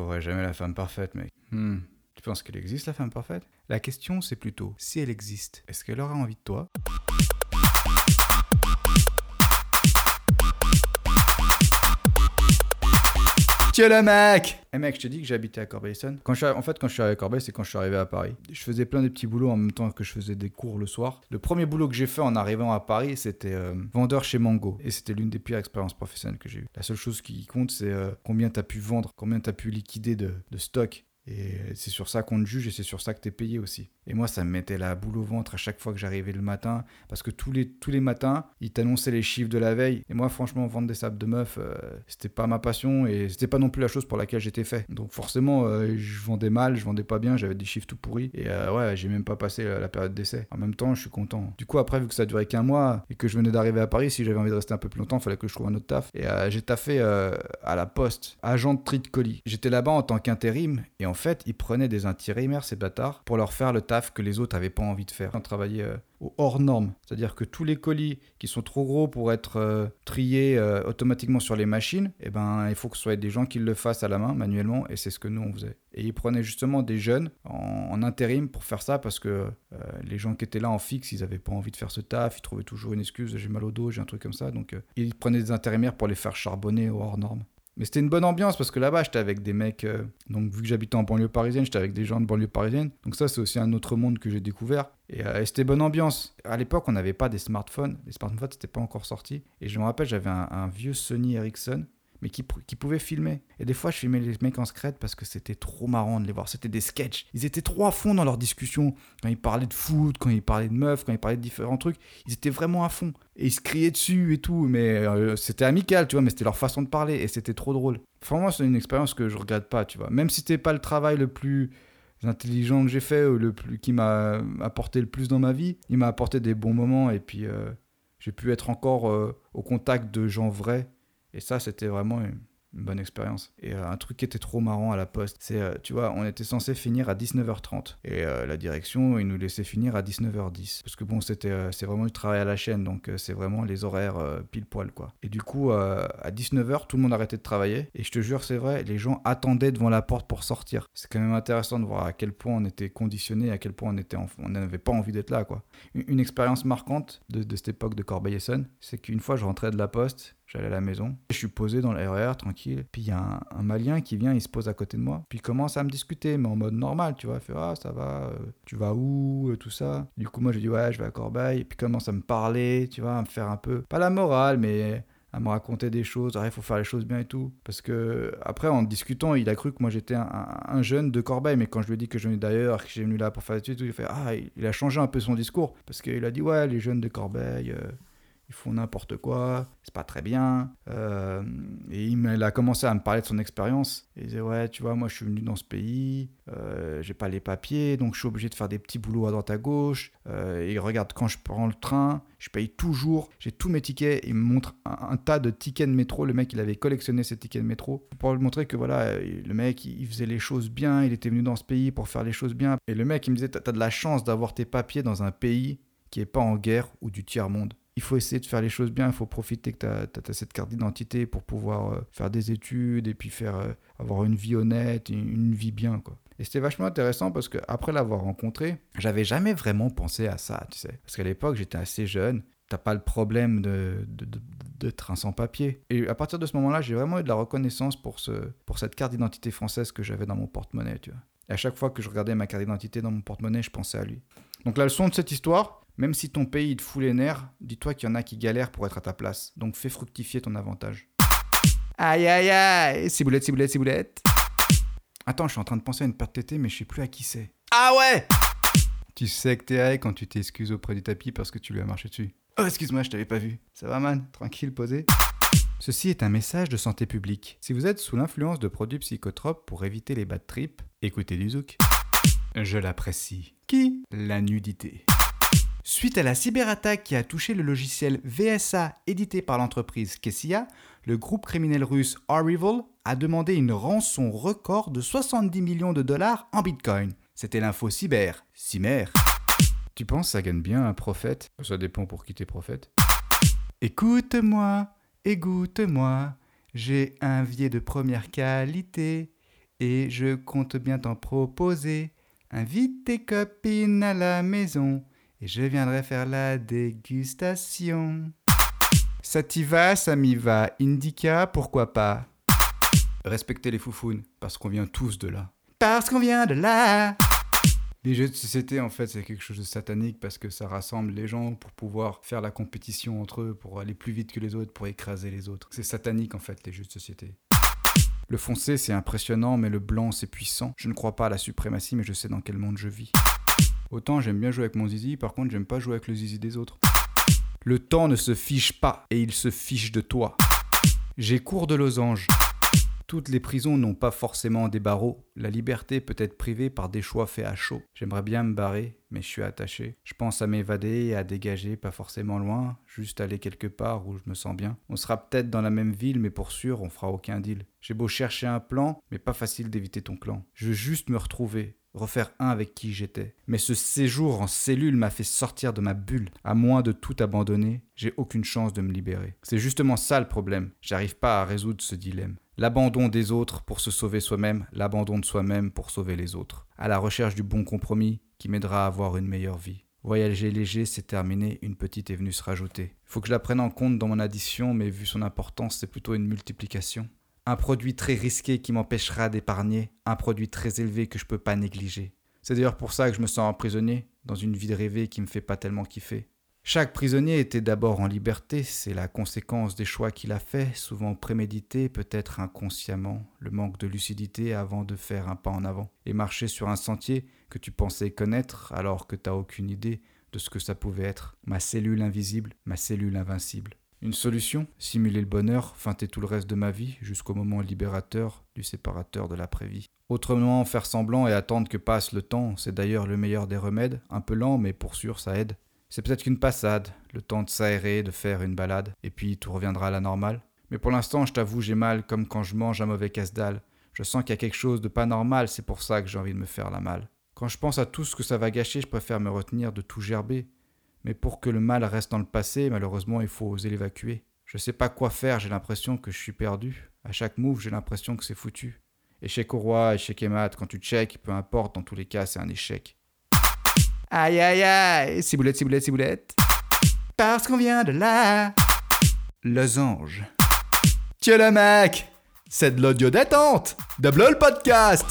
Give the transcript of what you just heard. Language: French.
trouverai jamais la femme parfaite, mec. Hmm. Tu penses qu'elle existe, la femme parfaite? La question, c'est plutôt, si elle existe, est-ce qu'elle aura envie de toi? Le mec Eh mec, je te dis que j'habitais à Corbeil-Essonne. Quand suis- En fait, quand je suis arrivé à Corbeil, c'est quand je suis arrivé à Paris. Je faisais plein de petits boulots en même temps que je faisais des cours le soir. Le premier boulot que j'ai fait en arrivant à Paris, c'était euh, vendeur chez Mango. Et c'était l'une des pires expériences professionnelles que j'ai eues. La seule chose qui compte, c'est euh, combien tu as pu vendre, combien tu as pu liquider de, de stock. Et c'est sur ça qu'on te juge et c'est sur ça que tu es payé aussi. Et moi, ça me mettait la boule au ventre à chaque fois que j'arrivais le matin. Parce que tous les, tous les matins, ils t'annonçaient les chiffres de la veille. Et moi, franchement, vendre des sables de meuf, euh, c'était pas ma passion et c'était pas non plus la chose pour laquelle j'étais fait. Donc forcément, euh, je vendais mal, je vendais pas bien, j'avais des chiffres tout pourris. Et euh, ouais, j'ai même pas passé la, période d'essai. En même temps, je suis content. Du coup, après, vu que ça durait qu'un mois et que je venais d'arriver à Paris, si j'avais envie de rester un peu plus longtemps, il fallait que je trouve un autre taf. Et euh, j'ai taffé à la poste, agent de tri de colis. J'étais là-bas en tant qu'intérim et en fait, ils prenaient des intérimaires, ces bâtards, pour leur faire le taf que les autres avaient pas envie de faire. On travaillait euh, hors norme, c'est-à-dire que tous les colis qui sont trop gros pour être euh, triés euh, automatiquement sur les machines, eh ben, il faut que ce soit des gens qui le fassent à la main, manuellement, et c'est ce que nous on faisait. Et ils prenaient justement des jeunes en, intérim pour faire ça parce que euh, les gens qui étaient là en fixe, ils avaient pas envie de faire ce taf, ils trouvaient toujours une excuse, j'ai mal au dos, j'ai un truc comme ça, donc ils prenaient des intérimaires pour les faire charbonner hors norme. Mais c'était une bonne ambiance parce que là-bas, j'étais avec des mecs. euh, donc, vu que j'habitais en banlieue parisienne, j'étais avec des gens de banlieue parisienne. Donc, ça, c'est aussi un autre monde que j'ai découvert. Et, euh, et c'était bonne ambiance. À l'époque, on n'avait pas des smartphones. Les smartphones, c'était pas encore sorti. Et je me rappelle, j'avais un, un vieux Sony Ericsson, mais qui, qui pouvait filmer. Et des fois, je filmais les mecs en secret parce que c'était trop marrant de les voir. C'était des sketchs. Ils étaient trop à fond dans leur discussion. Quand ils parlaient de foot, quand ils parlaient de meufs, quand ils parlaient de différents trucs, ils étaient vraiment à fond. Et ils se criaient dessus et tout. Mais euh, c'était amical, tu vois, mais c'était leur façon de parler. Et c'était trop drôle. Franchement, c'est une expérience que je regrette pas, tu vois. Même si c'était pas le travail le plus intelligent que j'ai fait ou le plus qui m'a apporté le plus dans ma vie, il m'a apporté des bons moments et puis euh, j'ai pu être encore euh, au contact de gens vrais et ça c'était vraiment une, bonne expérience. Et euh, un truc qui était trop marrant à la poste, c'est euh, tu vois, on était censé finir à 19h30 et euh, la direction il nous laissait finir à 19h10 parce que bon, c'était c'est vraiment du travail à la chaîne donc c'est vraiment les horaires pile poil quoi. Et du coup à 19h, tout le monde arrêtait de travailler et je te jure, c'est vrai, les gens attendaient devant la porte pour sortir. C'est quand même intéressant de voir à quel point on était conditionné, à quel point on était on n'avait pas envie d'être là quoi. Une, une expérience marquante de, de cette époque de Corbeil-Essonne, c'est qu'une fois je rentrais de la poste, j'allais à la maison, je suis posé dans le RER tranquille, puis il y a un, Malien qui vient, il se pose à côté de moi, puis il commence à me discuter, mais en mode normal, tu vois, il fait ah ça va, euh, tu vas où, euh, tout ça? Du coup moi je dis ouais je vais à Corbeil, puis il commence à me parler, tu vois, à me faire un peu, pas la morale, mais à me raconter des choses, ah, il faut faire les choses bien et tout. Parce que après, en discutant, il a cru que moi j'étais un, un- un jeune de Corbeil, mais quand je lui ai dit que je venais d'ailleurs, que j'ai venu là pour faire des études, il fait ah, il a changé un peu son discours. Parce qu'il a dit ouais, les jeunes de Corbeil. euh, ils font n'importe quoi, c'est pas très bien. Euh, et il, a commencé à me parler de son expérience. Il disait Ouais, tu vois, moi je suis venu dans ce pays, euh, j'ai pas les papiers, donc je suis obligé de faire des petits boulots à droite à gauche. Euh, et regarde quand je prends le train, je paye toujours, j'ai tous mes tickets. Il me montre un, tas de tickets de métro. Le mec, il avait collectionné ces tickets de métro pour lui montrer que voilà, le mec, il faisait les choses bien, il était venu dans ce pays pour faire les choses bien. Et le mec, il me disait T'as de la chance d'avoir tes papiers dans un pays qui est pas en guerre ou du tiers-monde. Il faut essayer de faire les choses bien, il faut profiter que tu as, cette carte d'identité pour pouvoir euh, faire des études et puis faire euh, avoir une vie honnête, une, une vie bien. Et c'était vachement intéressant parce que après l'avoir rencontré, j'avais jamais vraiment pensé à ça, tu sais. Parce qu'à l'époque, j'étais assez jeune, t'as pas le problème de, de, de- d'être un sans-papier. Et à partir de ce moment-là, j'ai vraiment eu de la reconnaissance pour, ce, pour cette carte d'identité française que j'avais dans mon porte-monnaie, tu vois. Et à chaque fois que je regardais ma carte d'identité dans mon porte-monnaie, je pensais à lui. Donc la leçon de cette histoire, même si ton pays te fout les nerfs, dis-toi qu'il y en a qui galèrent pour être à ta place. Donc fais fructifier ton avantage. Aïe aïe aïe, ciboulette, ciboulette, ciboulette. Attends, je suis en train de penser à une paire de tété, mais je sais plus à qui c'est. Ah ouais Tu sais que t'es quand tu t'excuses auprès du tapis parce que tu lui as marché dessus. Oh, excuse-moi, je t'avais pas vu. Ça va, man? Tranquille, posé Ceci est un message de santé publique. Si vous êtes sous l'influence de produits psychotropes pour éviter les bad trips, écoutez du zouk. Je l'apprécie. Qui? La nudité. Suite à la cyberattaque qui a touché le logiciel VSA édité par l'entreprise Kessia, le groupe criminel russe Arrival a demandé une rançon record de 70 millions de dollars en bitcoin. C'était l'info cyber. Cymer. Tu penses ça gagne bien un prophète? Ça dépend pour qui t'es prophète. Écoute-moi, écoute-moi, j'ai un vieil de première qualité. Et je compte bien t'en proposer. Invite tes copines à la maison et je viendrai faire la dégustation. Sativa, ça m'y va. Indica, pourquoi pas? Respectez les foufounes, parce qu'on vient tous de là. Parce qu'on vient de là les jeux de société, en fait, c'est quelque chose de satanique parce que ça rassemble les gens pour pouvoir faire la compétition entre eux, pour aller plus vite que les autres, pour écraser les autres. C'est satanique, en fait, les jeux de société. Le foncé, c'est impressionnant, mais le blanc, c'est puissant. Je ne crois pas à la suprématie, mais je sais dans quel monde je vis. Autant j'aime bien jouer avec mon zizi, par contre, j'aime pas jouer avec le zizi des autres. Le temps ne se fiche pas, et il se fiche de toi. J'ai cours de losange. Toutes les prisons n'ont pas forcément des barreaux. La liberté peut être privée par des choix faits à chaud. J'aimerais bien me barrer, mais je suis attaché. Je pense à m'évader et à dégager, pas forcément loin, juste aller quelque part où je me sens bien. On sera peut-être dans la même ville, mais pour sûr, on fera aucun deal. J'ai beau chercher un plan, mais pas facile d'éviter ton clan. Je veux juste me retrouver, refaire un avec qui j'étais. Mais ce séjour en cellule m'a fait sortir de ma bulle. À moins de tout abandonner, j'ai aucune chance de me libérer. C'est justement ça le problème. J'arrive pas à résoudre ce dilemme. L'abandon des autres pour se sauver soi-même, l'abandon de soi-même pour sauver les autres. À la recherche du bon compromis qui m'aidera à avoir une meilleure vie. Voyager léger, c'est terminé, une petite est venue se rajouter. Faut que je la prenne en compte dans mon addition, mais vu son importance, c'est plutôt une multiplication. Un produit très risqué qui m'empêchera d'épargner, un produit très élevé que je peux pas négliger. C'est d'ailleurs pour ça que je me sens emprisonné, dans une vie de rêver qui me fait pas tellement kiffer. Chaque prisonnier était d'abord en liberté, c'est la conséquence des choix qu'il a faits, souvent prémédités, peut-être inconsciemment, le manque de lucidité avant de faire un pas en avant, et marcher sur un sentier que tu pensais connaître alors que t'as aucune idée de ce que ça pouvait être. Ma cellule invisible, ma cellule invincible. Une solution? Simuler le bonheur, feinter tout le reste de ma vie jusqu'au moment libérateur du séparateur de l'après-vie. Autrement, faire semblant et attendre que passe le temps, c'est d'ailleurs le meilleur des remèdes, un peu lent mais pour sûr ça aide. C'est peut-être qu'une passade, le temps de s'aérer, de faire une balade, et puis tout reviendra à la normale. Mais pour l'instant, je t'avoue, j'ai mal comme quand je mange un mauvais casse-dalle. Je sens qu'il y a quelque chose de pas normal, c'est pour ça que j'ai envie de me faire la malle. Quand je pense à tout ce que ça va gâcher, je préfère me retenir de tout gerber. Mais pour que le mal reste dans le passé, malheureusement, il faut oser l'évacuer. Je sais pas quoi faire, j'ai l'impression que je suis perdu. À chaque move, j'ai l'impression que c'est foutu. Échec au roi, échec et mat, quand tu check, peu importe, dans tous les cas, c'est un échec. Aïe aïe aïe, ciboulette, ciboulette, ciboulette. Parce qu'on vient de là. Losange. Tiens le mec, c'est de l'audio détente. De le podcast.